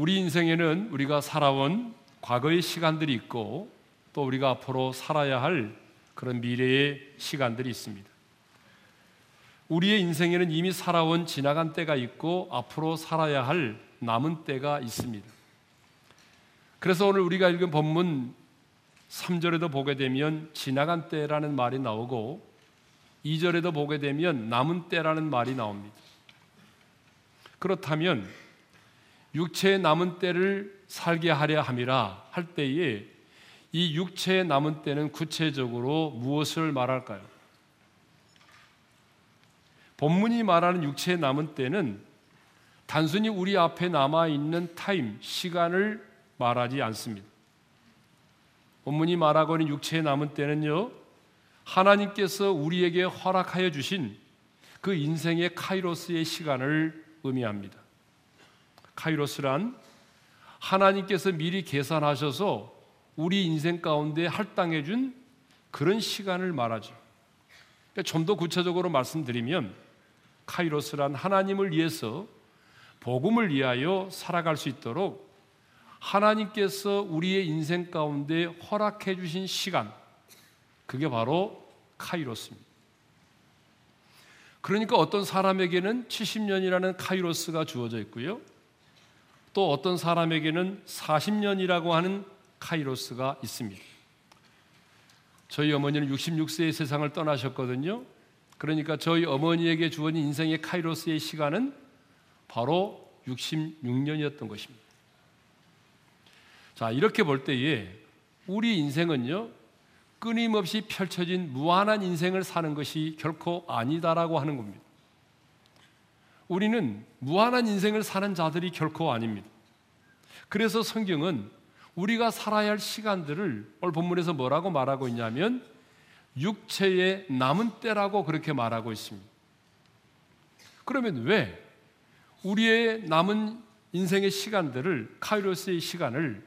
우리 인생에는 우리가 살아온 과거의 시간들이 있고 또 우리가 앞으로 살아야 할 그런 미래의 시간들이 있습니다. 우리의 인생에는 이미 살아온 지나간 때가 있고 앞으로 살아야 할 남은 때가 있습니다. 그래서 오늘 우리가 읽은 본문 3절에도 보게 되면 지나간 때라는 말이 나오고 2절에도 보게 되면 남은 때라는 말이 나옵니다. 그렇다면 육체의 남은 때를 살게 하려 함이라 할 때에 이 육체의 남은 때는 구체적으로 무엇을 말할까요? 본문이 말하는 육체의 남은 때는 단순히 우리 앞에 남아 있는 타임, 시간을 말하지 않습니다. 본문이 말하고 있는 육체의 남은 때는요, 하나님께서 우리에게 허락하여 주신 그 인생의 카이로스의 시간을 의미합니다. 카이로스란 하나님께서 미리 계산하셔서 우리 인생 가운데 할당해 준 그런 시간을 말하죠. 그러니까 좀 더 구체적으로 말씀드리면 카이로스란 하나님을 위해서 복음을 위하여 살아갈 수 있도록 하나님께서 우리의 인생 가운데 허락해 주신 시간 그게 바로 카이로스입니다. 그러니까 어떤 사람에게는 70년이라는 카이로스가 주어져 있고요. 또 어떤 사람에게는 40년이라고 하는 카이로스가 있습니다. 저희 어머니는 66세의 세상을 떠나셨거든요. 그러니까 저희 어머니에게 주어진 인생의 카이로스의 시간은 바로 66년이었던 것입니다. 자, 이렇게 볼 때에 우리 인생은요, 끊임없이 펼쳐진 무한한 인생을 사는 것이 결코 아니다라고 하는 겁니다. 우리는 무한한 인생을 사는 자들이 결코 아닙니다. 그래서 성경은 우리가 살아야 할 시간들을 오늘 본문에서 뭐라고 말하고 있냐면 육체의 남은 때라고 그렇게 말하고 있습니다. 그러면 왜 우리의 남은 인생의 시간들을 카이로스의 시간을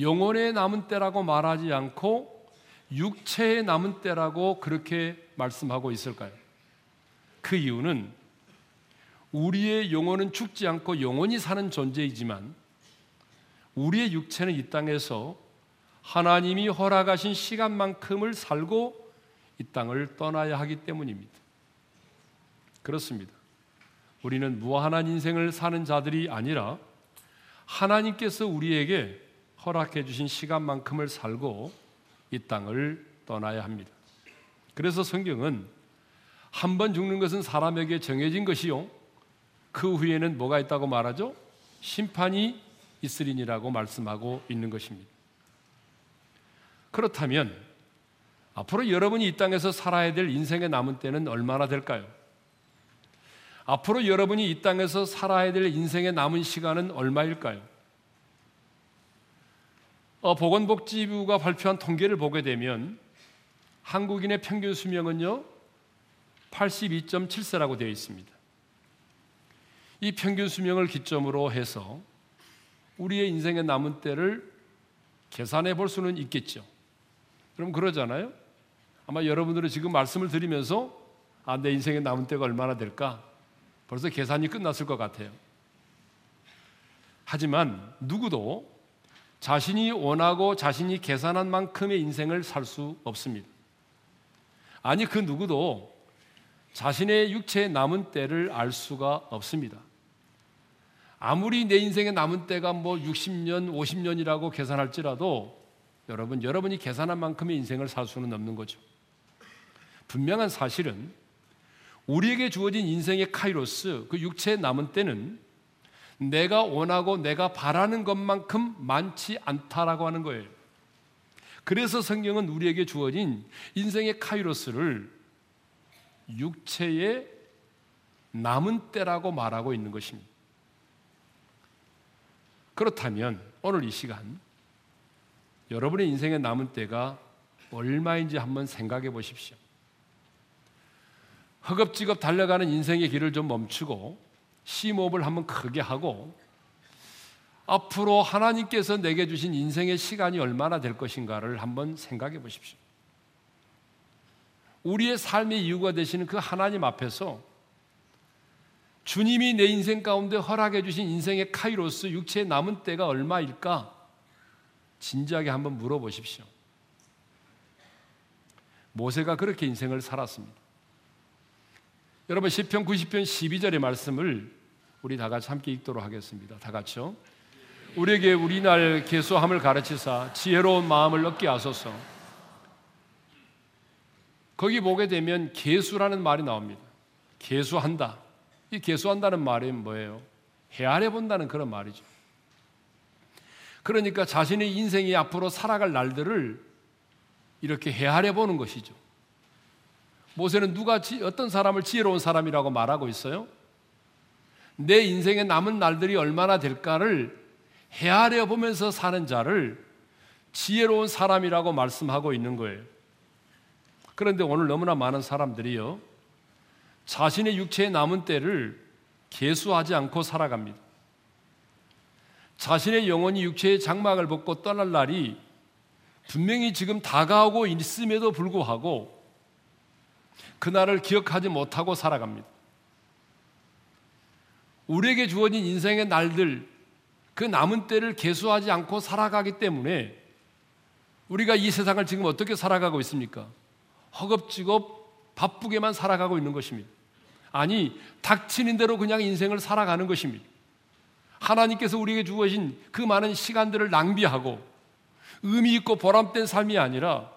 영혼의 남은 때라고 말하지 않고 육체의 남은 때라고 그렇게 말씀하고 있을까요? 그 이유는 우리의 영혼은 죽지 않고 영원히 사는 존재이지만 우리의 육체는 이 땅에서 하나님이 허락하신 시간만큼을 살고 이 땅을 떠나야 하기 때문입니다. 그렇습니다. 우리는 무한한 인생을 사는 자들이 아니라 하나님께서 우리에게 허락해 주신 시간만큼을 살고 이 땅을 떠나야 합니다. 그래서 성경은 한 번 죽는 것은 사람에게 정해진 것이요. 그 후에는 뭐가 있다고 말하죠? 심판이 있으리니라고 말씀하고 있는 것입니다. 그렇다면 앞으로 여러분이 이 땅에서 살아야 될 인생의 남은 때는 얼마나 될까요? 앞으로 여러분이 이 땅에서 살아야 될 인생의 남은 시간은 얼마일까요? 어, 보건복지부가 발표한 통계를 보게 되면 한국인의 평균 수명은요 82.7세라고 되어 있습니다. 이 평균 수명을 기점으로 해서 우리의 인생의 남은 때를 계산해 볼 수는 있겠죠. 그럼 그러잖아요. 아마 여러분들은 지금 말씀을 드리면서 아, 내 인생의 남은 때가 얼마나 될까? 벌써 계산이 끝났을 것 같아요. 하지만 누구도 자신이 원하고 자신이 계산한 만큼의 인생을 살 수 없습니다. 아니, 그 누구도 자신의 육체의 남은 때를 알 수가 없습니다. 아무리 내 인생에 남은 때가 뭐 60년, 50년이라고 계산할지라도 여러분, 여러분이 계산한 만큼의 인생을 살 수는 없는 거죠. 분명한 사실은 우리에게 주어진 인생의 카이로스, 그 육체의 남은 때는 내가 원하고 내가 바라는 것만큼 많지 않다라고 하는 거예요. 그래서 성경은 우리에게 주어진 인생의 카이로스를 육체의 남은 때라고 말하고 있는 것입니다. 그렇다면 오늘 이 시간 여러분의 인생에 남은 때가 얼마인지 한번 생각해 보십시오. 허겁지겁 달려가는 인생의 길을 좀 멈추고 심호흡을 한번 크게 하고 앞으로 하나님께서 내게 주신 인생의 시간이 얼마나 될 것인가를 한번 생각해 보십시오. 우리의 삶의 이유가 되시는 그 하나님 앞에서 주님이 내 인생 가운데 허락해 주신 인생의 카이로스 육체의 남은 때가 얼마일까? 진지하게 한번 물어보십시오. 모세가 그렇게 인생을 살았습니다. 여러분 시편 90편 12절의 말씀을 우리 다 같이 함께 읽도록 하겠습니다. 다 같이요. 우리에게 우리날 계수함을 가르치사 지혜로운 마음을 얻게 하소서. 거기 보게 되면 계수라는 말이 나옵니다. 계수한다. 이 계수한다는 말이 뭐예요? 헤아려 본다는 그런 말이죠. 그러니까 자신의 인생이 앞으로 살아갈 날들을 이렇게 헤아려 보는 것이죠. 모세는 누가 어떤 사람을 지혜로운 사람이라고 말하고 있어요? 내 인생에 남은 날들이 얼마나 될까를 헤아려 보면서 사는 자를 지혜로운 사람이라고 말씀하고 있는 거예요. 그런데 오늘 너무나 많은 사람들이요. 자신의 육체의 남은 때를 계수하지 않고 살아갑니다. 자신의 영혼이 육체의 장막을 벗고 떠날 날이 분명히 지금 다가오고 있음에도 불구하고 그날을 기억하지 못하고 살아갑니다. 우리에게 주어진 인생의 날들, 그 남은 때를 계수하지 않고 살아가기 때문에 우리가 이 세상을 지금 어떻게 살아가고 있습니까? 허겁지겁 바쁘게만 살아가고 있는 것입니다. 아니, 닥치는 대로 그냥 인생을 살아가는 것입니다. 하나님께서 우리에게 주어진 그 많은 시간들을 낭비하고 의미 있고 보람된 삶이 아니라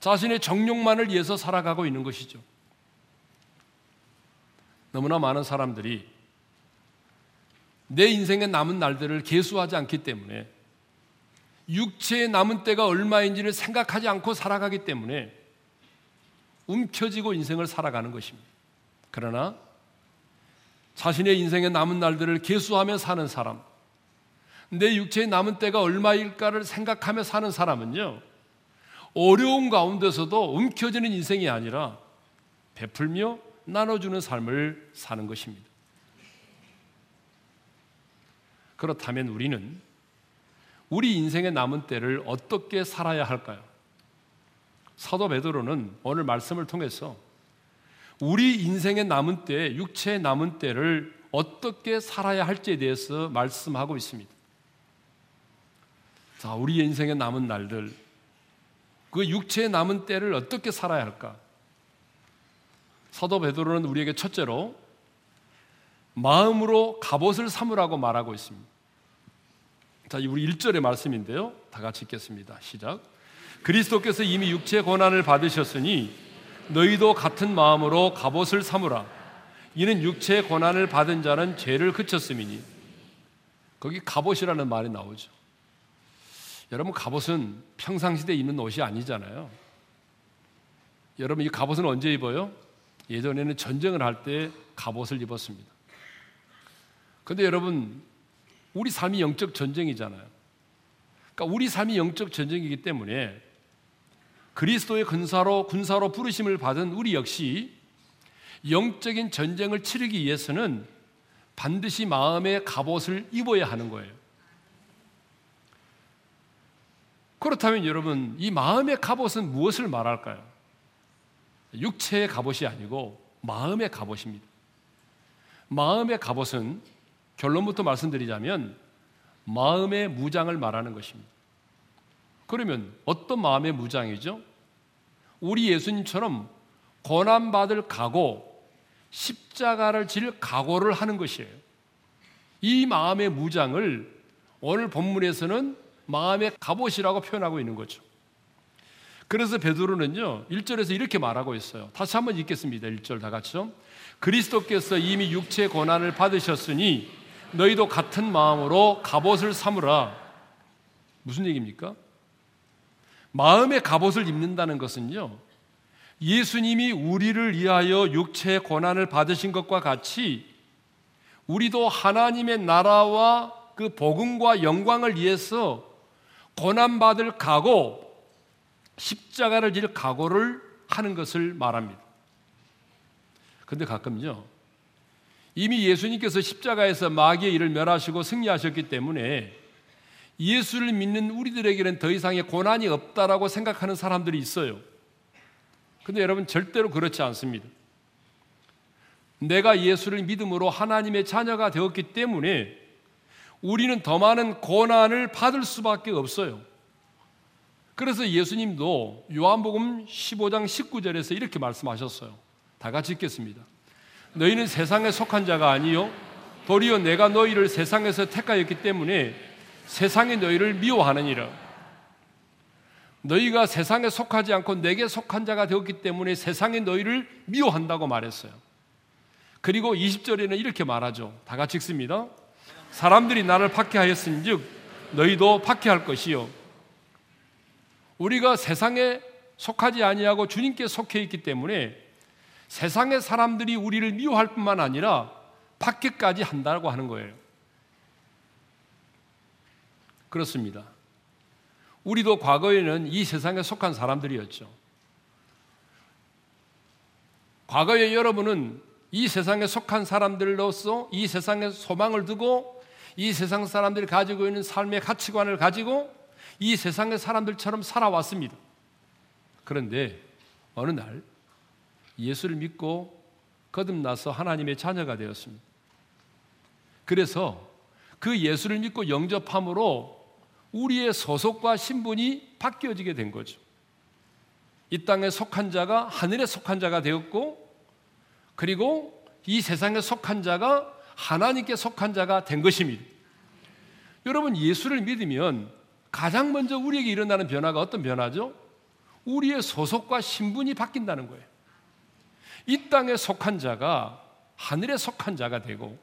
자신의 정욕만을 위해서 살아가고 있는 것이죠. 너무나 많은 사람들이 내 인생의 남은 날들을 계수하지 않기 때문에 육체의 남은 때가 얼마인지를 생각하지 않고 살아가기 때문에 움켜쥐고 인생을 살아가는 것입니다. 그러나 자신의 인생의 남은 날들을 계수하며 사는 사람, 내 육체의 남은 때가 얼마일까를 생각하며 사는 사람은요, 어려운 가운데서도 움켜쥐는 인생이 아니라 베풀며 나눠주는 삶을 사는 것입니다. 그렇다면 우리는 우리 인생의 남은 때를 어떻게 살아야 할까요? 사도 베드로는 오늘 말씀을 통해서 우리 인생의 남은 때, 육체의 남은 때를 어떻게 살아야 할지에 대해서 말씀하고 있습니다. 자, 우리 인생의 남은 날들, 그 육체의 남은 때를 어떻게 살아야 할까? 사도 베드로는 우리에게 첫째로 마음으로 갑옷을 삼으라고 말하고 있습니다. 자, 우리 1절의 말씀인데요. 다 같이 읽겠습니다. 시작. 그리스도께서 이미 육체 고난을 받으셨으니 너희도 같은 마음으로 갑옷을 삼으라. 이는 육체의 고난을 받은 자는 죄를 그쳤음이니. 거기 갑옷이라는 말이 나오죠. 여러분 갑옷은 평상시대 입는 옷이 아니잖아요. 여러분 이 갑옷은 언제 입어요? 예전에는 전쟁을 할 때 갑옷을 입었습니다. 근데 여러분 우리 삶이 영적 전쟁이잖아요. 그러니까 우리 삶이 영적 전쟁이기 때문에 그리스도의 군사로 군사로 부르심을 받은 우리 역시 영적인 전쟁을 치르기 위해서는 반드시 마음의 갑옷을 입어야 하는 거예요. 그렇다면 여러분, 이 마음의 갑옷은 무엇을 말할까요? 육체의 갑옷이 아니고 마음의 갑옷입니다. 마음의 갑옷은 결론부터 말씀드리자면 마음의 무장을 말하는 것입니다. 그러면 어떤 마음의 무장이죠? 우리 예수님처럼 고난받을 각오, 십자가를 질 각오를 하는 것이에요. 이 마음의 무장을 오늘 본문에서는 마음의 갑옷이라고 표현하고 있는 거죠. 그래서 베드로는요, 1절에서 이렇게 말하고 있어요. 다시 한번 읽겠습니다. 1절 다 같이요. 그리스도께서 이미 육체 고난을 받으셨으니 너희도 같은 마음으로 갑옷을 삼으라. 무슨 얘기입니까? 마음의 갑옷을 입는다는 것은요. 예수님이 우리를 위하여 육체의 고난을 받으신 것과 같이 우리도 하나님의 나라와 그 복음과 영광을 위해서 고난받을 각오, 십자가를 질 각오를 하는 것을 말합니다. 근데 가끔요, 이미 예수님께서 십자가에서 마귀의 일을 멸하시고 승리하셨기 때문에 예수를 믿는 우리들에게는 더 이상의 고난이 없다라고 생각하는 사람들이 있어요. 근데 여러분 절대로 그렇지 않습니다. 내가 예수를 믿음으로 하나님의 자녀가 되었기 때문에 우리는 더 많은 고난을 받을 수밖에 없어요. 그래서 예수님도 요한복음 15장 19절에서 이렇게 말씀하셨어요. 다 같이 읽겠습니다. 너희는 세상에 속한 자가 아니요 도리어 내가 너희를 세상에서 택하였기 때문에 세상이 너희를 미워하느니라. 너희가 세상에 속하지 않고 내게 속한 자가 되었기 때문에 세상이 너희를 미워한다고 말했어요. 그리고 20절에는 이렇게 말하죠. 다 같이 읽습니다. 사람들이 나를 박해하였은즉 너희도 박해할 것이요. 우리가 세상에 속하지 아니하고 주님께 속해 있기 때문에 세상의 사람들이 우리를 미워할 뿐만 아니라 박해까지 한다고 하는 거예요. 그렇습니다. 우리도 과거에는 이 세상에 속한 사람들이었죠. 과거에 여러분은 이 세상에 속한 사람들로서 이 세상에 소망을 두고 이 세상 사람들이 가지고 있는 삶의 가치관을 가지고 이 세상의 사람들처럼 살아왔습니다. 그런데 어느 날 예수를 믿고 거듭나서 하나님의 자녀가 되었습니다. 그래서 그 예수를 믿고 영접함으로 우리의 소속과 신분이 바뀌어지게 된 거죠. 이 땅에 속한 자가 하늘에 속한 자가 되었고 그리고 이 세상에 속한 자가 하나님께 속한 자가 된 것입니다. 여러분 예수를 믿으면 가장 먼저 우리에게 일어나는 변화가 어떤 변화죠? 우리의 소속과 신분이 바뀐다는 거예요. 이 땅에 속한 자가 하늘에 속한 자가 되고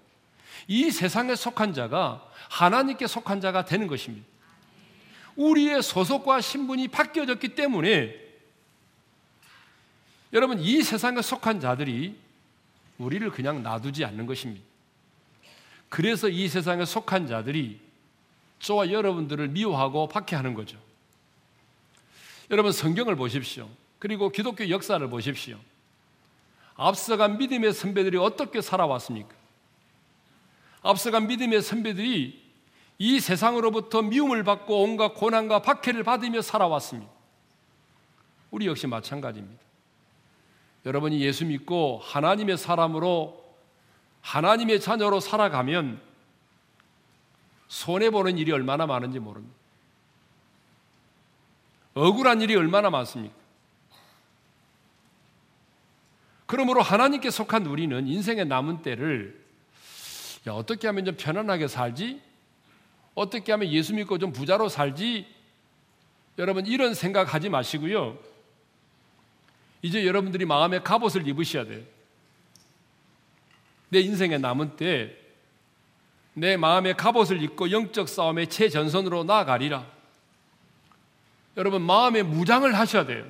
이 세상에 속한 자가 하나님께 속한 자가 되는 것입니다. 우리의 소속과 신분이 바뀌어졌기 때문에 여러분 이 세상에 속한 자들이 우리를 그냥 놔두지 않는 것입니다. 그래서 이 세상에 속한 자들이 저와 여러분들을 미워하고 박해하는 거죠. 여러분 성경을 보십시오. 그리고 기독교 역사를 보십시오. 앞서간 믿음의 선배들이 어떻게 살아왔습니까? 앞서간 믿음의 선배들이 이 세상으로부터 미움을 받고 온갖 고난과 박해를 받으며 살아왔습니다. 우리 역시 마찬가지입니다. 여러분이 예수 믿고 하나님의 사람으로 하나님의 자녀로 살아가면 손해보는 일이 얼마나 많은지 모릅니다. 억울한 일이 얼마나 많습니까? 그러므로 하나님께 속한 우리는 인생의 남은 때를 야, 어떻게 하면 좀 편안하게 살지? 어떻게 하면 예수 믿고 좀 부자로 살지? 여러분 이런 생각 하지 마시고요. 이제 여러분들이 마음의 갑옷을 입으셔야 돼요. 내 인생의 남은 때 내 마음의 갑옷을 입고 영적 싸움의 최전선으로 나아가리라. 여러분 마음의 무장을 하셔야 돼요.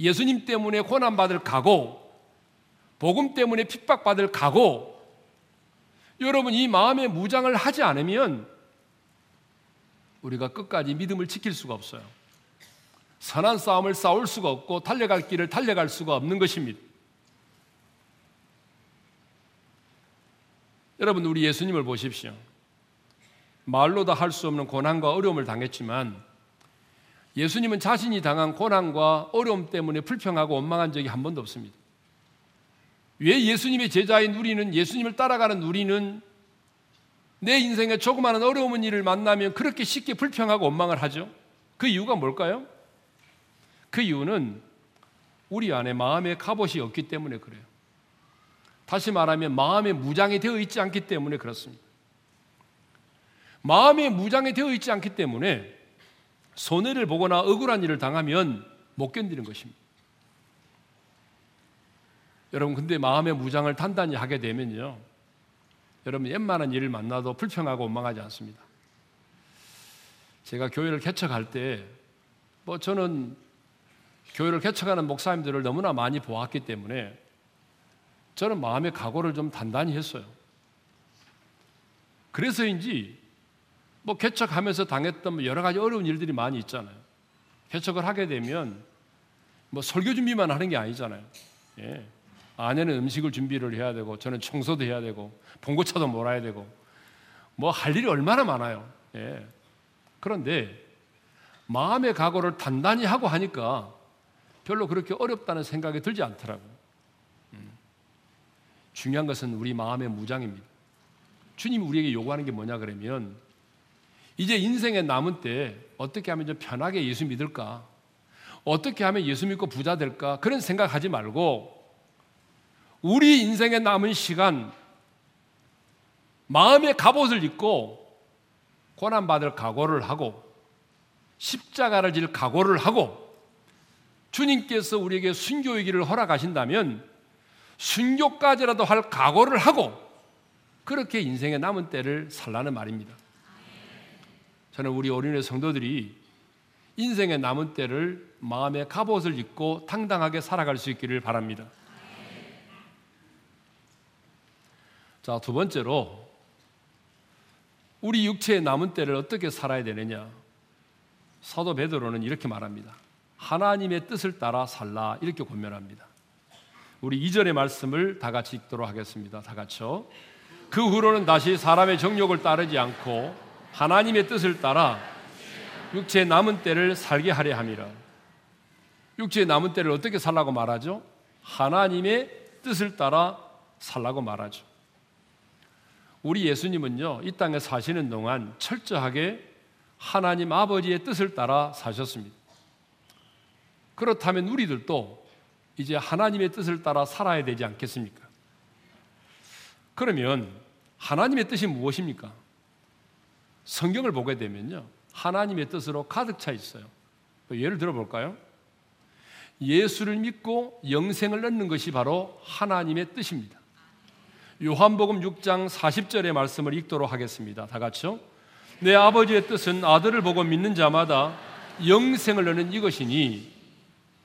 예수님 때문에 고난받을 각오, 복음 때문에 핍박받을 각오, 여러분 이 마음의 무장을 하지 않으면 우리가 끝까지 믿음을 지킬 수가 없어요. 선한 싸움을 싸울 수가 없고 달려갈 길을 달려갈 수가 없는 것입니다. 여러분 우리 예수님을 보십시오. 말로 다 할 수 없는 고난과 어려움을 당했지만 예수님은 자신이 당한 고난과 어려움 때문에 불평하고 원망한 적이 한 번도 없습니다. 왜 예수님의 제자인 우리는 예수님을 따라가는 우리는 내 인생에 조그마한 어려운 일을 만나면 그렇게 쉽게 불평하고 원망을 하죠? 그 이유가 뭘까요? 그 이유는 우리 안에 마음의 갑옷이 없기 때문에 그래요. 다시 말하면 마음의 무장이 되어 있지 않기 때문에 그렇습니다. 마음의 무장이 되어 있지 않기 때문에 손해를 보거나 억울한 일을 당하면 못 견디는 것입니다. 여러분 근데 마음의 무장을 단단히 하게 되면요. 여러분 웬만한 일을 만나도 불평하고 원망하지 않습니다. 제가 교회를 개척할 때 뭐 저는 교회를 개척하는 목사님들을 너무나 많이 보았기 때문에 저는 마음의 각오를 좀 단단히 했어요. 그래서인지 뭐 개척하면서 당했던 뭐 여러 가지 어려운 일들이 많이 있잖아요. 개척을 하게 되면 뭐 설교 준비만 하는 게 아니잖아요. 예. 아내는 음식을 준비를 해야 되고 저는 청소도 해야 되고 봉고차도 몰아야 되고 뭐 할 일이 얼마나 많아요. 예. 그런데 마음의 각오를 단단히 하고 하니까 별로 그렇게 어렵다는 생각이 들지 않더라고요. 음. 중요한 것은 우리 마음의 무장입니다. 주님이 우리에게 요구하는 게 뭐냐 그러면 이제 인생에 남은 때 어떻게 하면 좀 편하게 예수 믿을까? 어떻게 하면 예수 믿고 부자 될까? 그런 생각하지 말고 우리 인생에 남은 시간 마음의 갑옷을 입고 고난받을 각오를 하고 십자가를 질 각오를 하고 주님께서 우리에게 순교의 길을 허락하신다면 순교까지라도 할 각오를 하고 그렇게 인생의 남은 때를 살라는 말입니다. 저는 우리 어린애 성도들이 인생의 남은 때를 마음의 갑옷을 입고 당당하게 살아갈 수 있기를 바랍니다. 자, 두 번째로 우리 육체의 남은 때를 어떻게 살아야 되느냐? 사도 베드로는 이렇게 말합니다. 하나님의 뜻을 따라 살라 이렇게 권면합니다. 우리 이절의 말씀을 다 같이 읽도록 하겠습니다. 다 같이요. 그 후로는 다시 사람의 정욕을 따르지 않고 하나님의 뜻을 따라 육체의 남은 때를 살게 하려 함이라. 육체의 남은 때를 어떻게 살라고 말하죠? 하나님의 뜻을 따라 살라고 말하죠. 우리 예수님은요, 이 땅에 사시는 동안 철저하게 하나님 아버지의 뜻을 따라 사셨습니다. 그렇다면 우리들도 이제 하나님의 뜻을 따라 살아야 되지 않겠습니까? 그러면 하나님의 뜻이 무엇입니까? 성경을 보게 되면요. 하나님의 뜻으로 가득 차 있어요. 예를 들어 볼까요? 예수를 믿고 영생을 얻는 것이 바로 하나님의 뜻입니다. 요한복음 6장 40절의 말씀을 읽도록 하겠습니다. 다 같이요. 내 아버지의 뜻은 아들을 보고 믿는 자마다 영생을 얻는 이것이니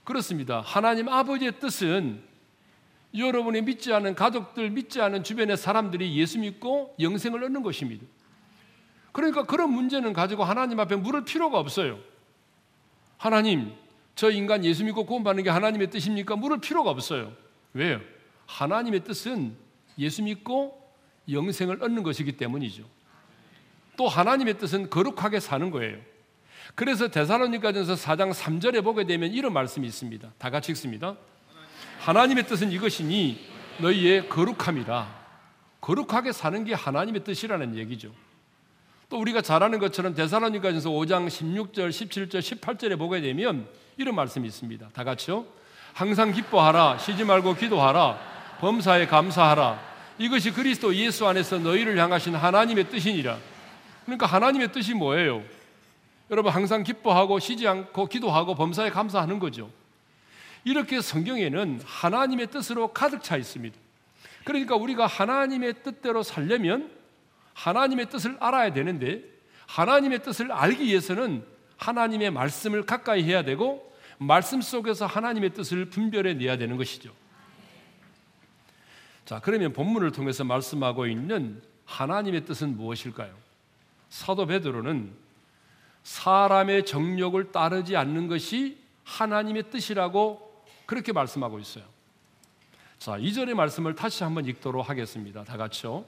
그렇습니다. 하나님 아버지의 뜻은 여러분이 믿지 않은 가족들, 믿지 않은 주변의 사람들이 예수 믿고 영생을 얻는 것입니다. 그러니까 그런 문제는 가지고 하나님 앞에 물을 필요가 없어요. 하나님, 저 인간 예수 믿고 구원받는 게 하나님의 뜻입니까? 물을 필요가 없어요. 왜요? 하나님의 뜻은 예수 믿고 영생을 얻는 것이기 때문이죠. 또 하나님의 뜻은 거룩하게 사는 거예요. 그래서 데살로니가전서 4장 3절에 보게 되면 이런 말씀이 있습니다. 다 같이 읽습니다. 하나님의 뜻은 이것이니 너희의 거룩함이라. 거룩하게 사는 게 하나님의 뜻이라는 얘기죠. 또 우리가 잘 아는 것처럼 데살로니가전서 5장 16절, 17절, 18절에 보게 되면 이런 말씀이 있습니다. 다 같이요. 항상 기뻐하라, 쉬지 말고 기도하라, 범사에 감사하라. 이것이 그리스도 예수 안에서 너희를 향하신 하나님의 뜻이니라. 그러니까 하나님의 뜻이 뭐예요? 여러분 항상 기뻐하고 쉬지 않고 기도하고 범사에 감사하는 거죠. 이렇게 성경에는 하나님의 뜻으로 가득 차 있습니다. 그러니까 우리가 하나님의 뜻대로 살려면 하나님의 뜻을 알아야 되는데 하나님의 뜻을 알기 위해서는 하나님의 말씀을 가까이 해야 되고 말씀 속에서 하나님의 뜻을 분별해 내야 되는 것이죠. 자, 그러면 본문을 통해서 말씀하고 있는 하나님의 뜻은 무엇일까요? 사도 베드로는 사람의 정욕을 따르지 않는 것이 하나님의 뜻이라고 그렇게 말씀하고 있어요. 자, 이절의 말씀을 다시 한번 읽도록 하겠습니다. 다 같이요.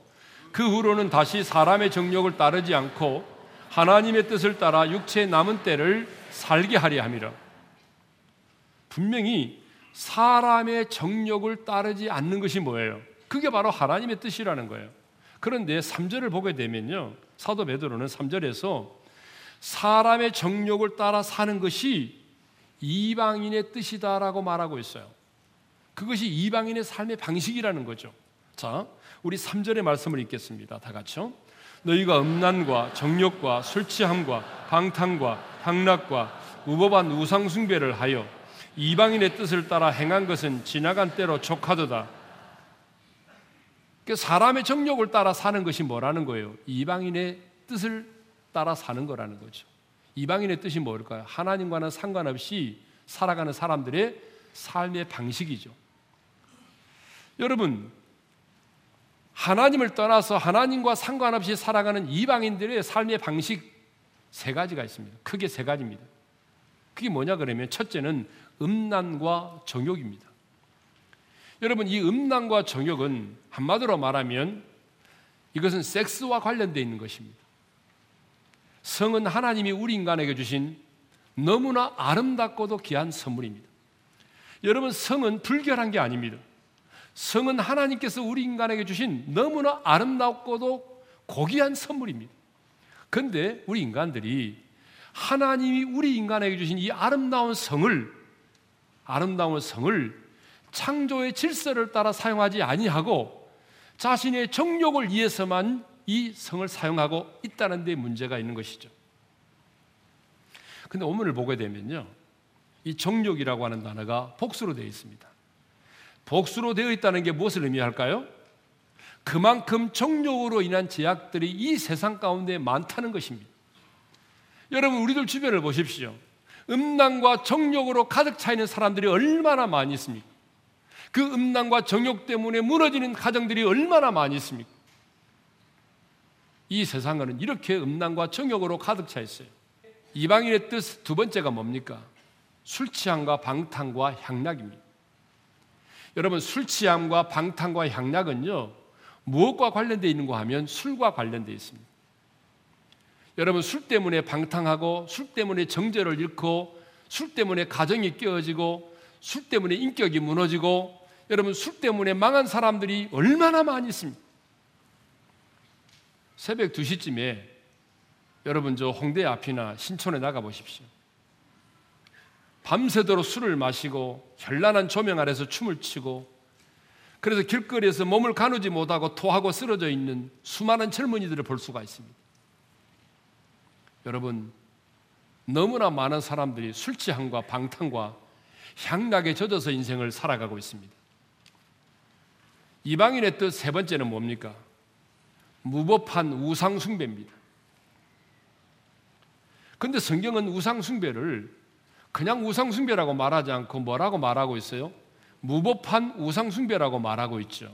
그 후로는 다시 사람의 정욕을 따르지 않고 하나님의 뜻을 따라 육체의 남은 때를 살게 하려 함이라. 분명히 사람의 정욕을 따르지 않는 것이 뭐예요? 그게 바로 하나님의 뜻이라는 거예요. 그런데 3절을 보게 되면요. 사도 베드로는 3절에서 사람의 정욕을 따라 사는 것이 이방인의 뜻이다라고 말하고 있어요. 그것이 이방인의 삶의 방식이라는 거죠. 자, 우리 3절의 말씀을 읽겠습니다. 다 같이요. 너희가 음란과 정욕과 술 취함과 방탕과 향락과 우법한 우상 숭배를 하여 이방인의 뜻을 따라 행한 것은 지나간 때로 족하도다. 그 사람의 정욕을 따라 사는 것이 뭐라는 거예요? 이방인의 뜻을 따라 사는 거라는 거죠. 이방인의 뜻이 뭘까요? 하나님과는 상관없이 살아가는 사람들의 삶의 방식이죠. 여러분, 하나님을 떠나서 하나님과 상관없이 살아가는 이방인들의 삶의 방식 세 가지가 있습니다. 크게 세 가지입니다. 그게 뭐냐 그러면 첫째는 음란과 정욕입니다. 여러분 이 음란과 정욕은 한마디로 말하면 이것은 섹스와 관련되어 있는 것입니다. 성은 하나님이 우리 인간에게 주신 너무나 아름답고도 귀한 선물입니다. 여러분 성은 불결한 게 아닙니다. 성은 하나님께서 우리 인간에게 주신 너무나 아름답고도 고귀한 선물입니다. 그런데 우리 인간들이 하나님이 우리 인간에게 주신 이 아름다운 성을 아름다운 성을 창조의 질서를 따라 사용하지 아니하고 자신의 정욕을 위해서만 이 성을 사용하고 있다는 데 문제가 있는 것이죠. 근데 오문을 보게 되면요. 이 정욕이라고 하는 단어가 복수로 되어 있습니다. 복수로 되어 있다는 게 무엇을 의미할까요? 그만큼 정욕으로 인한 제약들이 이 세상 가운데 많다는 것입니다. 여러분, 우리들 주변을 보십시오. 음란과 정욕으로 가득 차 있는 사람들이 얼마나 많이 있습니까? 그 음란과 정욕 때문에 무너지는 가정들이 얼마나 많이 있습니까? 이 세상은 이렇게 음란과 정욕으로 가득 차 있어요. 이방인의 뜻 두 번째가 뭡니까? 술 취함과 방탕과 향락입니다. 여러분 술 취함과 방탕과 향락은요 무엇과 관련되어 있는가 하면 술과 관련되어 있습니다. 여러분 술 때문에 방탕하고 술 때문에 정제를 잃고 술 때문에 가정이 깨어지고 술 때문에 인격이 무너지고 여러분 술 때문에 망한 사람들이 얼마나 많이 있습니까? 새벽 2시쯤에 여러분 저 홍대 앞이나 신촌에 나가 보십시오. 밤새도록 술을 마시고 현란한 조명 아래서 춤을 추고 그래서 길거리에서 몸을 가누지 못하고 토하고 쓰러져 있는 수많은 젊은이들을 볼 수가 있습니다. 여러분 너무나 많은 사람들이 술 취함과 방탕과 향락에 젖어서 인생을 살아가고 있습니다. 이방인의 뜻 세 번째는 뭡니까? 무법한 우상숭배입니다. 근데 성경은 우상숭배를 그냥 우상숭배라고 말하지 않고 뭐라고 말하고 있어요? 무법한 우상숭배라고 말하고 있죠.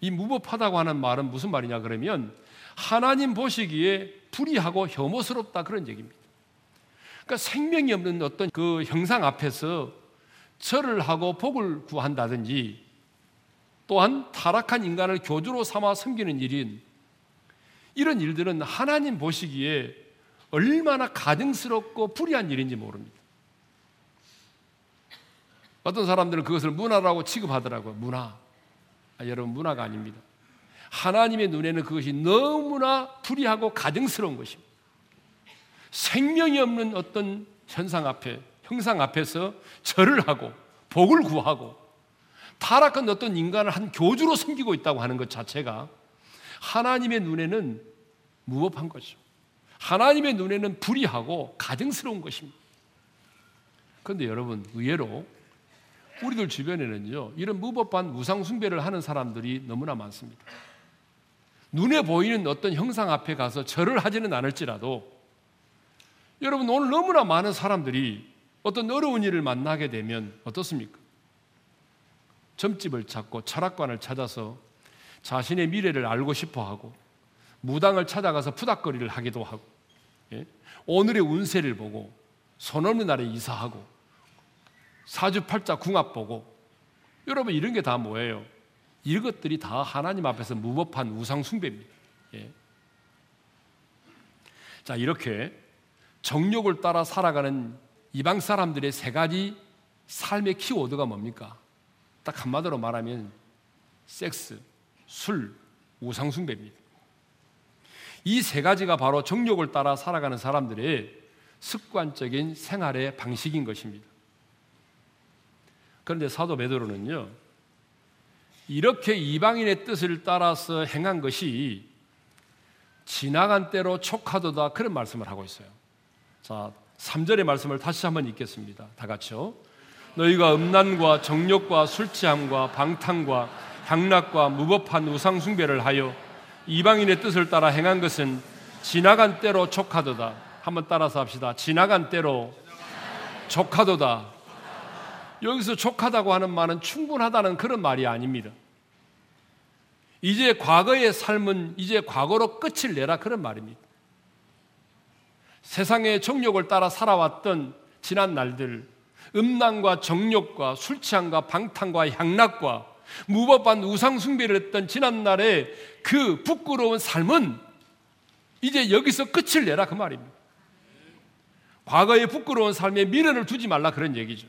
이 무법하다고 하는 말은 무슨 말이냐 그러면 하나님 보시기에 불의하고 혐오스럽다 그런 얘기입니다. 그러니까 생명이 없는 어떤 그 형상 앞에서 절을 하고 복을 구한다든지 또한 타락한 인간을 교주로 삼아 섬기는 일인 이런 일들은 하나님 보시기에 얼마나 가증스럽고 불의한 일인지 모릅니다. 어떤 사람들은 그것을 문화라고 취급하더라고요. 문화. 아, 여러분, 문화가 아닙니다. 하나님의 눈에는 그것이 너무나 불의하고 가증스러운 것입니다. 생명이 없는 어떤 현상 앞에, 형상 앞에서 절을 하고, 복을 구하고, 타락한 어떤 인간을 한 교주로 섬기고 있다고 하는 것 자체가 하나님의 눈에는 무법한 거죠. 하나님의 눈에는 불의하고 가증스러운 것입니다. 그런데 여러분, 의외로 우리들 주변에는요, 이런 무법한 우상숭배를 하는 사람들이 너무나 많습니다. 눈에 보이는 어떤 형상 앞에 가서 절을 하지는 않을지라도 여러분 오늘 너무나 많은 사람들이 어떤 어려운 일을 만나게 되면 어떻습니까? 점집을 찾고 철학관을 찾아서 자신의 미래를 알고 싶어 하고 무당을 찾아가서 푸닥거리를 하기도 하고 예? 오늘의 운세를 보고 손 없는 날에 이사하고 사주팔자 궁합 보고 여러분 이런 게 다 뭐예요? 이것들이 다 하나님 앞에서 무법한 우상 숭배입니다. 예. 자 이렇게 정욕을 따라 살아가는 이방 사람들의 세 가지 삶의 키워드가 뭡니까? 딱 한마디로 말하면 섹스, 술, 우상 숭배입니다. 이 세 가지가 바로 정욕을 따라 살아가는 사람들의 습관적인 생활의 방식인 것입니다. 그런데 사도 베드로는요. 이렇게 이방인의 뜻을 따라서 행한 것이 지나간 때로 촉하도다 그런 말씀을 하고 있어요. 자, 3절의 말씀을 다시 한번 읽겠습니다. 다 같이요. 너희가 음란과 정욕과 술 취함과 방탕과 향락과 무법한 우상 숭배를 하여 이방인의 뜻을 따라 행한 것은 지나간 때로 촉하도다. 한번 따라서 합시다. 지나간 때로 촉하도다. 여기서 족하다고 하는 말은 충분하다는 그런 말이 아닙니다. 이제 과거의 삶은 이제 과거로 끝을 내라 그런 말입니다. 세상의 정욕을 따라 살아왔던 지난 날들, 음란과 정욕과 술 취함과 방탕과 향락과 무법한 우상숭배를 했던 지난 날의 그 부끄러운 삶은 이제 여기서 끝을 내라 그 말입니다. 과거의 부끄러운 삶에 미련을 두지 말라 그런 얘기죠.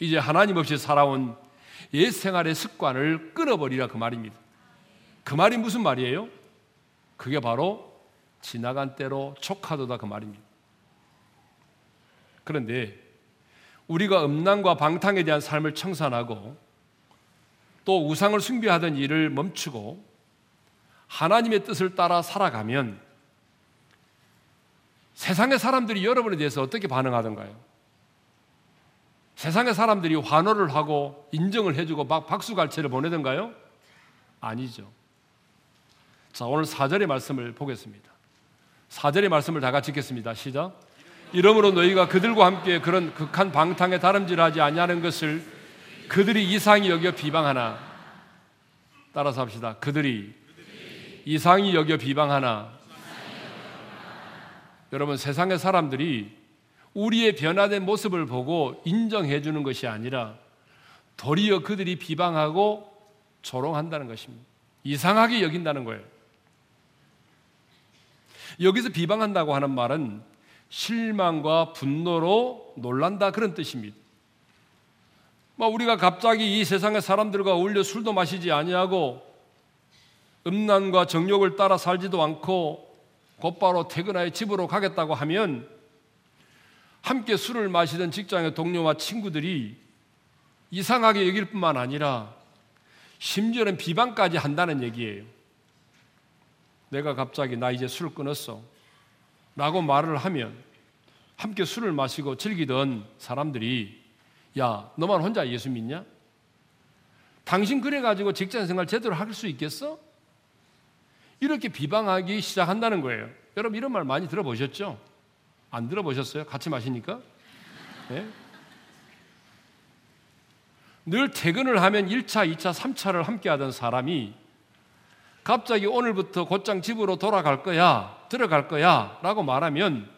이제 하나님 없이 살아온 옛 생활의 습관을 끊어버리라 그 말입니다. 그 말이 무슨 말이에요? 그게 바로 지나간 때로 촉하도다 그 말입니다. 그런데 우리가 음란과 방탕에 대한 삶을 청산하고 또 우상을 숭배하던 일을 멈추고 하나님의 뜻을 따라 살아가면 세상의 사람들이 여러분에 대해서 어떻게 반응하던가요? 세상의 사람들이 환호를 하고 인정을 해주고 막 박수갈채를 보내던가요? 아니죠. 자, 오늘 4절의 말씀을 보겠습니다. 4절의 말씀을 다 같이 읽겠습니다. 시작. 이러므로 너희가 그들과 함께 그런 극한 방탕에 다름질하지 아니하는 것을 그들이 이상히 여겨 비방하나 따라서 합시다. 그들이 이상히 여겨 비방하나 여러분 세상의 사람들이 우리의 변화된 모습을 보고 인정해 주는 것이 아니라 도리어 그들이 비방하고 조롱한다는 것입니다. 이상하게 여긴다는 거예요. 여기서 비방한다고 하는 말은 실망과 분노로 놀란다 그런 뜻입니다. 뭐 우리가 갑자기 이 세상의 사람들과 어울려 술도 마시지 아니하고 음란과 정욕을 따라 살지도 않고 곧바로 퇴근하여 집으로 가겠다고 하면 함께 술을 마시던 직장의 동료와 친구들이 이상하게 여길 뿐만 아니라 심지어는 비방까지 한다는 얘기예요. 내가 갑자기 나 이제 술 끊었어. 라고 말을 하면 함께 술을 마시고 즐기던 사람들이 야, 너만 혼자 예수 믿냐? 당신 그래가지고 직장 생활 제대로 할 수 있겠어? 이렇게 비방하기 시작한다는 거예요. 여러분 이런 말 많이 들어보셨죠? 안 들어보셨어요? 같이 마시니까? 네? 늘 퇴근을 하면 1차, 2차, 3차를 함께 하던 사람이 갑자기 오늘부터 곧장 집으로 돌아갈 거야, 들어갈 거야 라고 말하면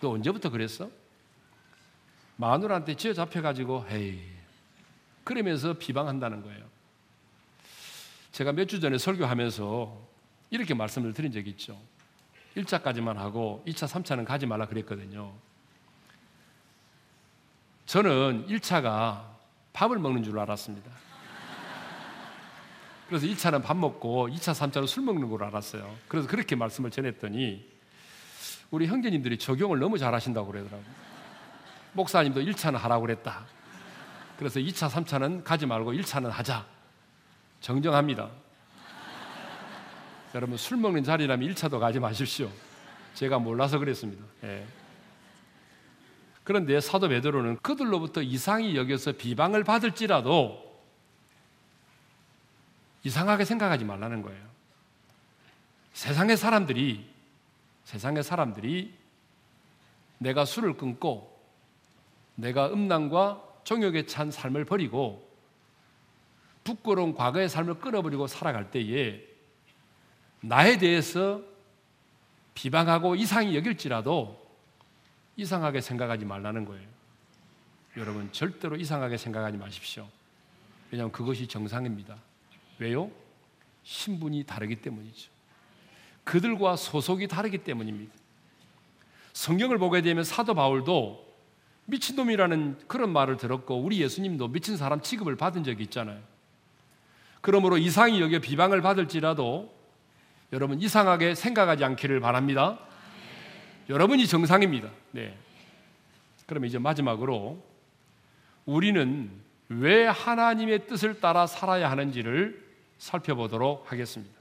너 언제부터 그랬어? 마누라한테 쥐어 잡혀가지고 헤이 그러면서 비방한다는 거예요. 제가 몇 주 전에 설교하면서 이렇게 말씀을 드린 적이 있죠. 1차까지만 하고 2차, 3차는 가지 말라 그랬거든요. 저는 1차가 밥을 먹는 줄 알았습니다. 그래서 1차는 밥 먹고 2차, 3차는 술 먹는 걸 알았어요. 그래서 그렇게 말씀을 전했더니 우리 형제님들이 적용을 너무 잘하신다고 그러더라고요. 목사님도 1차는 하라고 그랬다. 그래서 2차, 3차는 가지 말고 1차는 하자. 정정합니다. 여러분 술 먹는 자리라면 1차도 가지 마십시오. 제가 몰라서 그랬습니다. 예. 그런데 사도 베드로는 그들로부터 이상히 여겨서 비방을 받을지라도 이상하게 생각하지 말라는 거예요. 세상의 사람들이 세상의 사람들이 내가 술을 끊고 내가 음란과 정욕에 찬 삶을 버리고 부끄러운 과거의 삶을 끊어버리고 살아갈 때에 나에 대해서 비방하고 이상히 여길지라도 이상하게 생각하지 말라는 거예요. 여러분 절대로 이상하게 생각하지 마십시오. 왜냐하면 그것이 정상입니다. 왜요? 신분이 다르기 때문이죠. 그들과 소속이 다르기 때문입니다. 성경을 보게 되면 사도 바울도 미친놈이라는 그런 말을 들었고 우리 예수님도 미친 사람 취급을 받은 적이 있잖아요. 그러므로 이상이 여겨 비방을 받을지라도 여러분 이상하게 생각하지 않기를 바랍니다. 여러분이 정상입니다. 네. 그러면 이제 마지막으로 우리는 왜 하나님의 뜻을 따라 살아야 하는지를 살펴보도록 하겠습니다.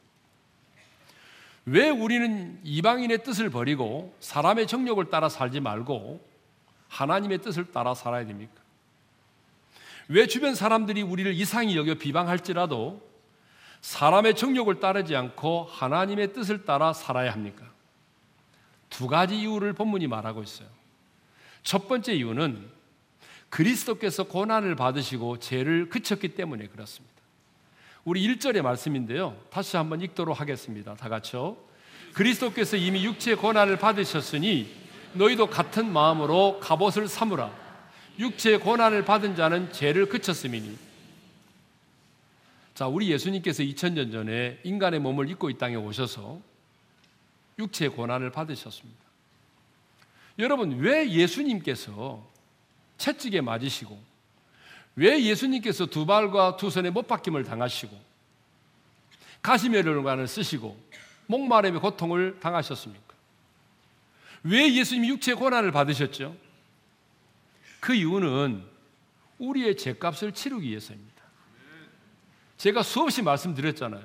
왜 우리는 이방인의 뜻을 버리고 사람의 정욕을 따라 살지 말고 하나님의 뜻을 따라 살아야 됩니까? 왜 주변 사람들이 우리를 이상히 여겨 비방할지라도 사람의 정욕을 따르지 않고 하나님의 뜻을 따라 살아야 합니까? 두 가지 이유를 본문이 말하고 있어요. 첫 번째 이유는 그리스도께서 고난을 받으시고 죄를 그쳤기 때문에 그렇습니다. 우리 1절의 말씀인데요. 다시 한번 읽도록 하겠습니다. 다 같이요. 그리스도께서 이미 육체의 고난을 받으셨으니 너희도 같은 마음으로 갑옷을 삼으라. 육체의 고난을 받은 자는 죄를 그쳤음이니. 자, 우리 예수님께서 2000년 전에 인간의 몸을 입고 이 땅에 오셔서 육체의 고난을 받으셨습니다. 여러분, 왜 예수님께서 채찍에 맞으시고 왜 예수님께서 두 발과 두 손에 못 박힘을 당하시고 가시면을관을 쓰시고 목마름의 고통을 당하셨습니까? 왜 예수님이 육체의 고난을 받으셨죠? 그 이유는 우리의 죄값을 치르기 위해서입니다. 제가 수없이 말씀드렸잖아요.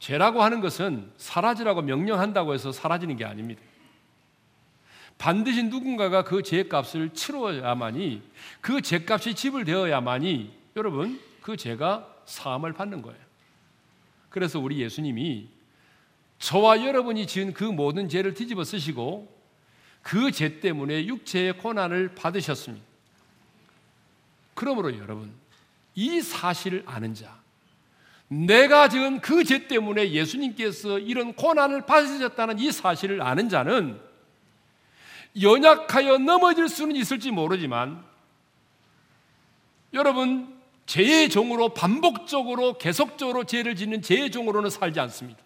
죄라고 하는 것은 사라지라고 명령한다고 해서 사라지는 게 아닙니다. 반드시 누군가가 그 죄값을 치러야만이 그 죄값이 지불되어야만이 여러분 그 죄가 사함을 받는 거예요. 그래서 우리 예수님이 저와 여러분이 지은 그 모든 죄를 뒤집어 쓰시고 그 죄 때문에 육체의 고난을 받으셨습니다. 그러므로 여러분 이 사실을 아는 자 내가 지은 그 죄 때문에 예수님께서 이런 고난을 받으셨다는 이 사실을 아는 자는 연약하여 넘어질 수는 있을지 모르지만 여러분 죄의 종으로 반복적으로 계속적으로 죄를 짓는 죄의 종으로는 살지 않습니다.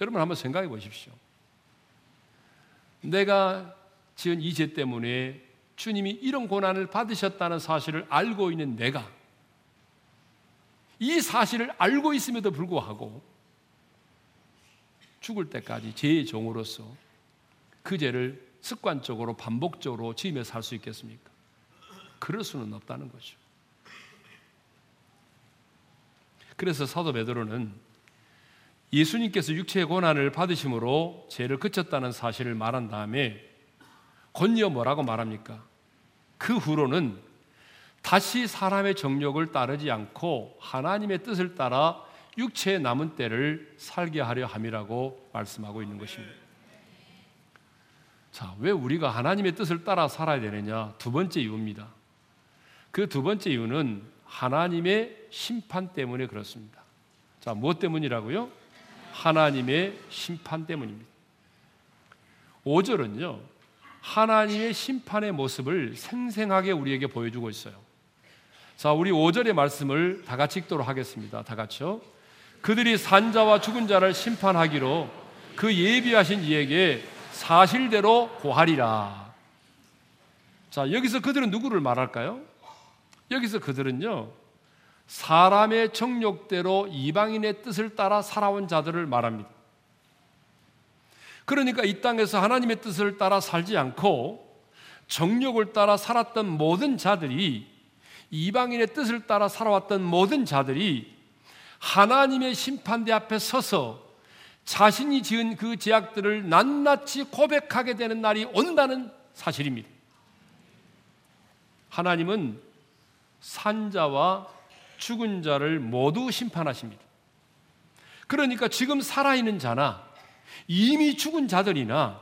여러분 한번 생각해 보십시오. 내가 지은 이 죄 때문에 주님이 이런 고난을 받으셨다는 사실을 알고 있는 내가 이 사실을 알고 있음에도 불구하고 죽을 때까지 죄의 종으로서 그 죄를 습관적으로 반복적으로 지으며 살 수 있겠습니까? 그럴 수는 없다는 거죠. 그래서 사도 베드로는 예수님께서 육체의 고난을 받으심으로 죄를 그쳤다는 사실을 말한 다음에 권리어 뭐라고 말합니까? 그 후로는 다시 사람의 정욕을 따르지 않고 하나님의 뜻을 따라 육체의 남은 때를 살게 하려 함이라고 말씀하고 있는 것입니다. 자, 왜 우리가 하나님의 뜻을 따라 살아야 되느냐? 두 번째 이유입니다. 그 두 번째 이유는 하나님의 심판 때문에 그렇습니다. 자, 무엇 때문이라고요? 하나님의 심판 때문입니다. 5절은요, 하나님의 심판의 모습을 생생하게 우리에게 보여주고 있어요. 자, 우리 5절의 말씀을 다 같이 읽도록 하겠습니다. 다 같이요. 그들이 산자와 죽은 자를 심판하기로 그 예비하신 이에게 사실대로 고하리라. 자, 여기서 그들은 누구를 말할까요? 여기서 그들은요, 사람의 정욕대로 이방인의 뜻을 따라 살아온 자들을 말합니다. 그러니까 이 땅에서 하나님의 뜻을 따라 살지 않고 정욕을 따라 살았던 모든 자들이 이방인의 뜻을 따라 살아왔던 모든 자들이 하나님의 심판대 앞에 서서 자신이 지은 그 죄악들을 낱낱이 고백하게 되는 날이 온다는 사실입니다. 하나님은 산자와 죽은 자를 모두 심판하십니다. 그러니까 지금 살아있는 자나 이미 죽은 자들이나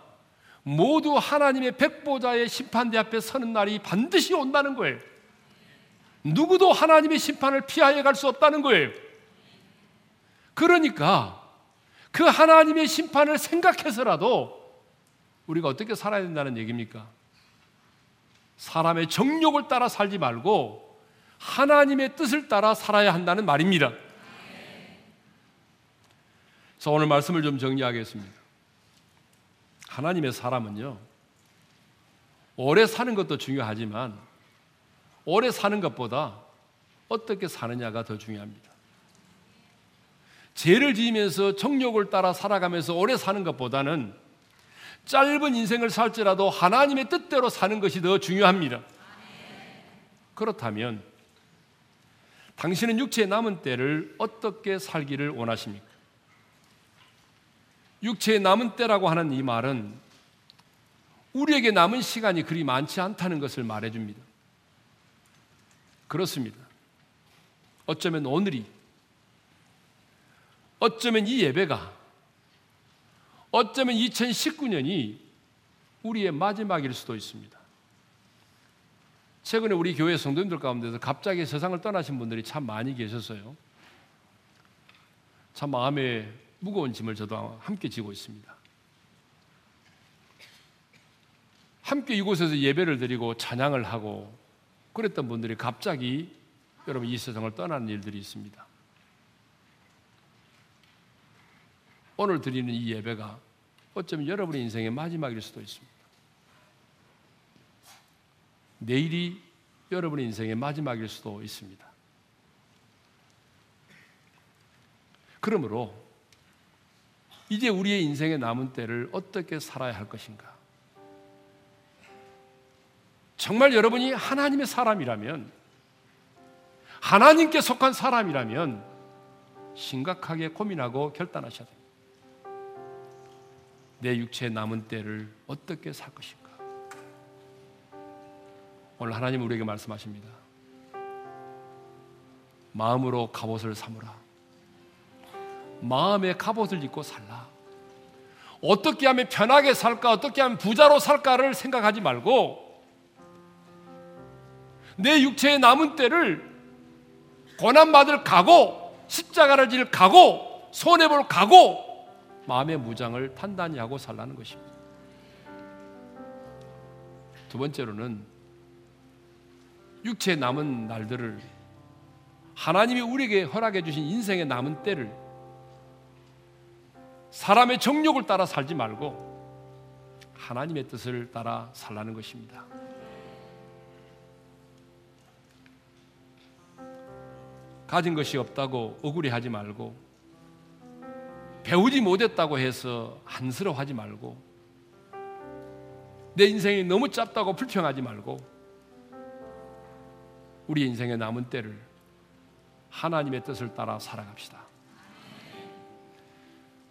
모두 하나님의 백보자의 심판대 앞에 서는 날이 반드시 온다는 거예요. 누구도 하나님의 심판을 피하여 갈 수 없다는 거예요. 그러니까 그 하나님의 심판을 생각해서라도 우리가 어떻게 살아야 된다는 얘기입니까? 사람의 정욕을 따라 살지 말고 하나님의 뜻을 따라 살아야 한다는 말입니다. 그래서 오늘 말씀을 좀 정리하겠습니다. 하나님의 사람은요, 오래 사는 것도 중요하지만, 오래 사는 것보다 어떻게 사느냐가 더 중요합니다. 죄를 지으면서 정욕을 따라 살아가면서 오래 사는 것보다는 짧은 인생을 살지라도 하나님의 뜻대로 사는 것이 더 중요합니다. 그렇다면 당신은 육체의 남은 때를 어떻게 살기를 원하십니까? 육체의 남은 때라고 하는 이 말은 우리에게 남은 시간이 그리 많지 않다는 것을 말해줍니다. 그렇습니다. 어쩌면 오늘이 어쩌면 이 예배가 어쩌면 2019년이 우리의 마지막일 수도 있습니다. 최근에 우리 교회 성도님들 가운데서 갑자기 세상을 떠나신 분들이 참 많이 계셨어요. 참 마음에 무거운 짐을 저도 함께 지고 있습니다. 함께 이곳에서 예배를 드리고 찬양을 하고 그랬던 분들이 갑자기 여러분 이 세상을 떠나는 일들이 있습니다. 오늘 드리는 이 예배가 어쩌면 여러분의 인생의 마지막일 수도 있습니다. 내일이 여러분의 인생의 마지막일 수도 있습니다. 그러므로 이제 우리의 인생의 남은 때를 어떻게 살아야 할 것인가? 정말 여러분이 하나님의 사람이라면, 하나님께 속한 사람이라면, 심각하게 고민하고 결단하셔야 됩니다. 내 육체의 남은 때를 어떻게 살 것인가? 오늘 하나님 우리에게 말씀하십니다. 마음으로 갑옷을 삼으라. 마음의 갑옷을 입고 살라. 어떻게 하면 편하게 살까, 어떻게 하면 부자로 살까를 생각하지 말고 내 육체의 남은 때를 고난받을 각오, 십자가를 질 각오, 손해볼 각오, 마음의 무장을 단단히 하고 살라는 것입니다. 두 번째로는 육체의 남은 날들을 하나님이 우리에게 허락해 주신 인생의 남은 때를 사람의 정욕을 따라 살지 말고 하나님의 뜻을 따라 살라는 것입니다. 가진 것이 없다고 억울해하지 말고 배우지 못했다고 해서 한스러워하지 말고 내 인생이 너무 짧다고 불평하지 말고 우리 인생의 남은 때를 하나님의 뜻을 따라 살아갑시다.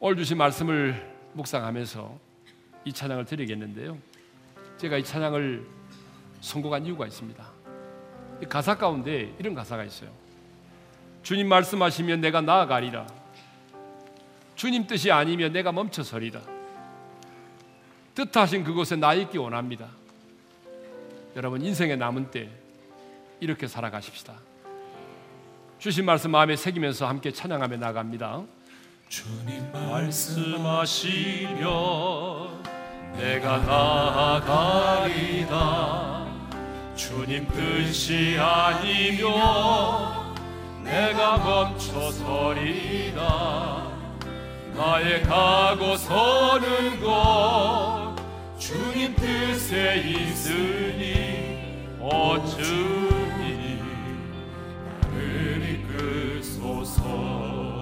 오늘 주신 말씀을 묵상하면서 이 찬양을 드리겠는데요. 제가 이 찬양을 선곡한 이유가 있습니다. 이 가사 가운데 이런 가사가 있어요. 주님 말씀하시면 내가 나아가리라. 주님 뜻이 아니면 내가 멈춰서리라. 뜻하신 그곳에 나 있기 원합니다. 여러분 인생의 남은 때 이렇게 살아가십시다. 주신 말씀 마음에 새기면서 함께 찬양하며 나갑니다. 주님 말씀하시며 내가 나아가리다 주님 뜻이 아니며 내가 멈춰서리다 나의 가고 서는 것 주님 뜻에 있으니 어쭈니? 나를 이끌소서.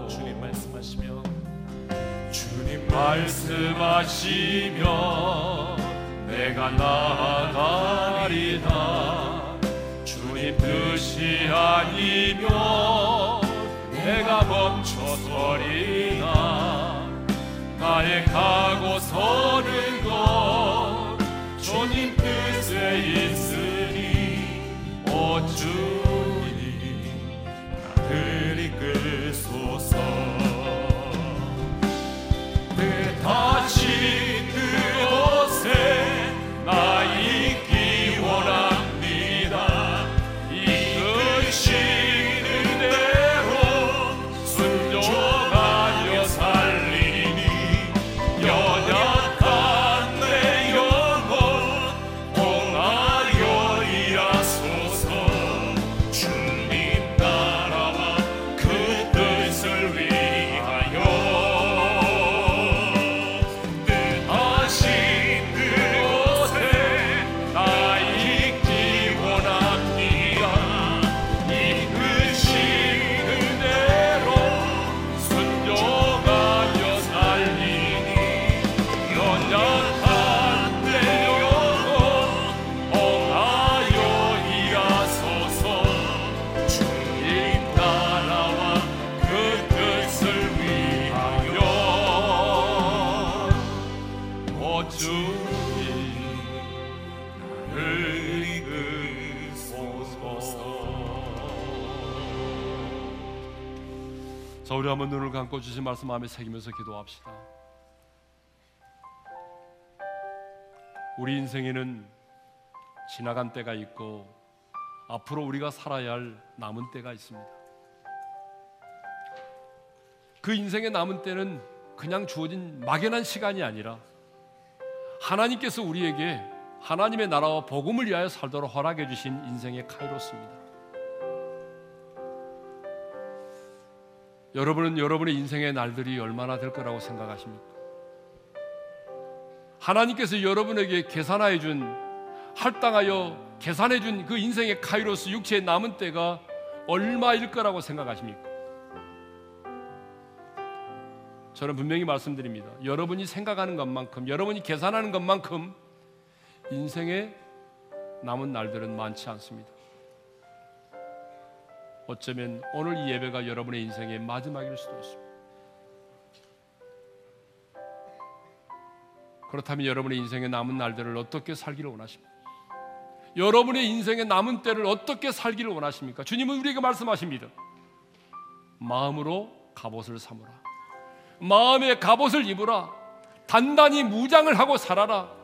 주님 말씀하시며. 주님 말씀하시며 내가 나아가리다 주님 뜻이 아니며 내가 멈춰서리다 나의 서는 주신 말씀 마음에 새기면서 기도합시다. 우리 인생에는 지나간 때가 있고 앞으로 우리가 살아야 할 남은 때가 있습니다. 그 인생의 남은 때는 그냥 주어진 막연한 시간이 아니라 하나님께서 우리에게 하나님의 나라와 복음을 위하여 살도록 허락해 주신 인생의 카이로스입니다. 여러분은 여러분의 인생의 날들이 얼마나 될 거라고 생각하십니까? 하나님께서 여러분에게 계산하여 준 할당하여 계산해 준 그 인생의 카이로스 육체의 남은 때가 얼마일 거라고 생각하십니까? 저는 분명히 말씀드립니다. 여러분이 생각하는 것만큼, 여러분이 계산하는 것만큼 인생의 남은 날들은 많지 않습니다. 어쩌면 오늘 이 예배가 여러분의 인생의 마지막일 수도 있습니다. 그렇다면 여러분의 인생의 남은 날들을 어떻게 살기를 원하십니까? 여러분의 인생의 남은 때를 어떻게 살기를 원하십니까? 주님은 우리에게 말씀하십니다. 마음으로 갑옷을 삼으라. 마음의 갑옷을 입으라. 단단히 무장을 하고 살아라.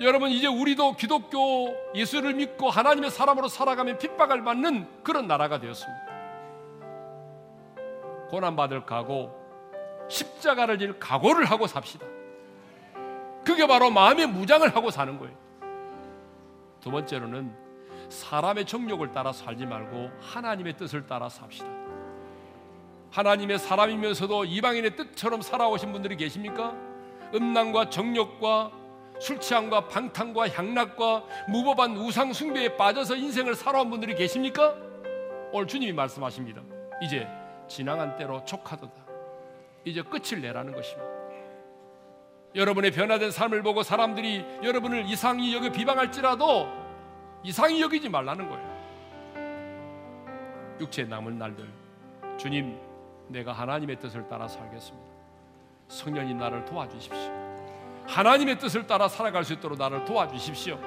여러분 이제 우리도 기독교 예수를 믿고 하나님의 사람으로 살아가면 핍박을 받는 그런 나라가 되었습니다. 고난 받을 각오, 십자가를 질 각오를 하고 삽시다. 그게 바로 마음의 무장을 하고 사는 거예요. 두 번째로는 사람의 정욕을 따라 살지 말고 하나님의 뜻을 따라 삽시다. 하나님의 사람이면서도 이방인의 뜻처럼 살아오신 분들이 계십니까? 음란과 정욕과 술 취함과 방탕과 향락과 무법한 우상 숭배에 빠져서 인생을 살아온 분들이 계십니까? 오늘 주님이 말씀하십니다. 이제 지나간 때로 족하도다. 이제 끝을 내라는 것입니다. 여러분의 변화된 삶을 보고 사람들이 여러분을 이상히 여겨 비방할지라도 이상히 여기지 말라는 거예요. 육체 남은 날들 주님 내가 하나님의 뜻을 따라 살겠습니다. 성령님 나를 도와주십시오. 하나님의 뜻을 따라 살아갈 수 있도록 나를 도와주십시오.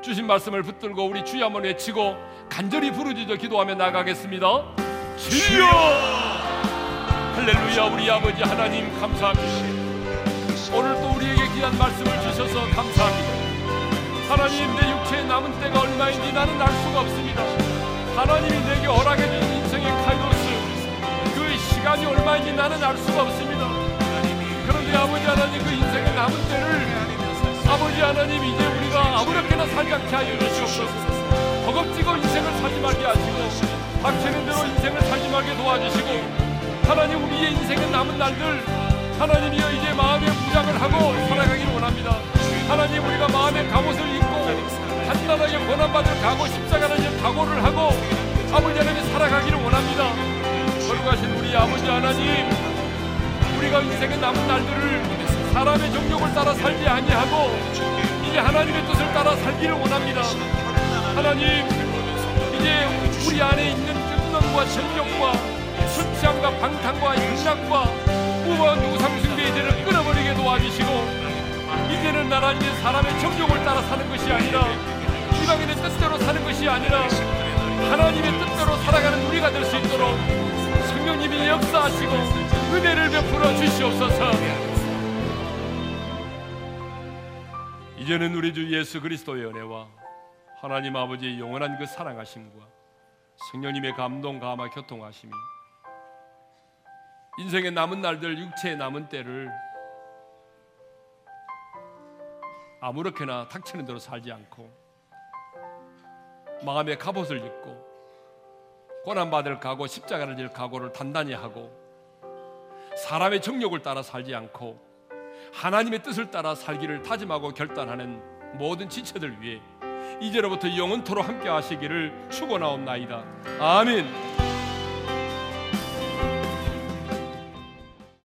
주신 말씀을 붙들고 우리 주여 한번 외치고 간절히 부르짖어 기도하며 나가겠습니다. 주여! 할렐루야 우리 아버지 하나님 감사합니다. 오늘 또 우리에게 귀한 말씀을 주셔서 감사합니다. 하나님 내 육체에 남은 때가 얼마인지 나는 알 수가 없습니다. 하나님이 내게 허락해 주신 인생의 카이로스 그 시간이 얼마인지 나는 알 수가 없습니다. 그런데 아버지 하나님 그 인생의 남은 때를 아버지 하나님 이제 우리가 아무렇게나 살지 않게 하여 주시옵소서. 허겁지겁 인생을 살지 말게 하시고 닥치는 대로 인생을 살지 말게 도와주시고 하나님 우리의 인생의 남은 날들 하나님이여 이제 마음의 무장을 하고 살아가기를 원합니다. 하나님 우리가 마음의 갑옷을 입고 단단하게 고난받을 각오 십자가를 질 각오를 하고 아버지 하나님 살아가기를 원합니다. 거룩하신 우리 아버지 하나님 우리가 인생의 남은 날들을 사람의 정욕을 따라 살지 아니하고 이제 하나님의 뜻을 따라 살기를 원합니다. 하나님 이제 우리 안에 있는 끈능과 정욕과 술취함과 방탕과淫락과 우한 우상숭배의 죄를 끊어버리게 도와주시고 이제는 나라님 사람의 정욕을 따라 사는 것이 아니라 이방인의 뜻대로 사는 것이 아니라 하나님의 뜻대로 살아가는 우리가 될 수 있도록 성령님이 역사하시고 은혜를 베풀어 주시옵소서. 이제는 우리 주 예수 그리스도의 은혜와 하나님 아버지의 영원한 그 사랑하심과 성령님의 감동 감화 교통하심이 인생의 남은 날들 육체의 남은 때를 아무렇게나 닥치는 대로 살지 않고 마음의 갑옷을 입고 고난받을 각오 십자가를 질 각오를 단단히 하고 사람의 정욕을 따라 살지 않고 하나님의 뜻을 따라 살기를 다짐하고 결단하는 모든 지체들 위해 이제로부터 영원토로 함께 하시기를 축원하옵나이다. 아멘.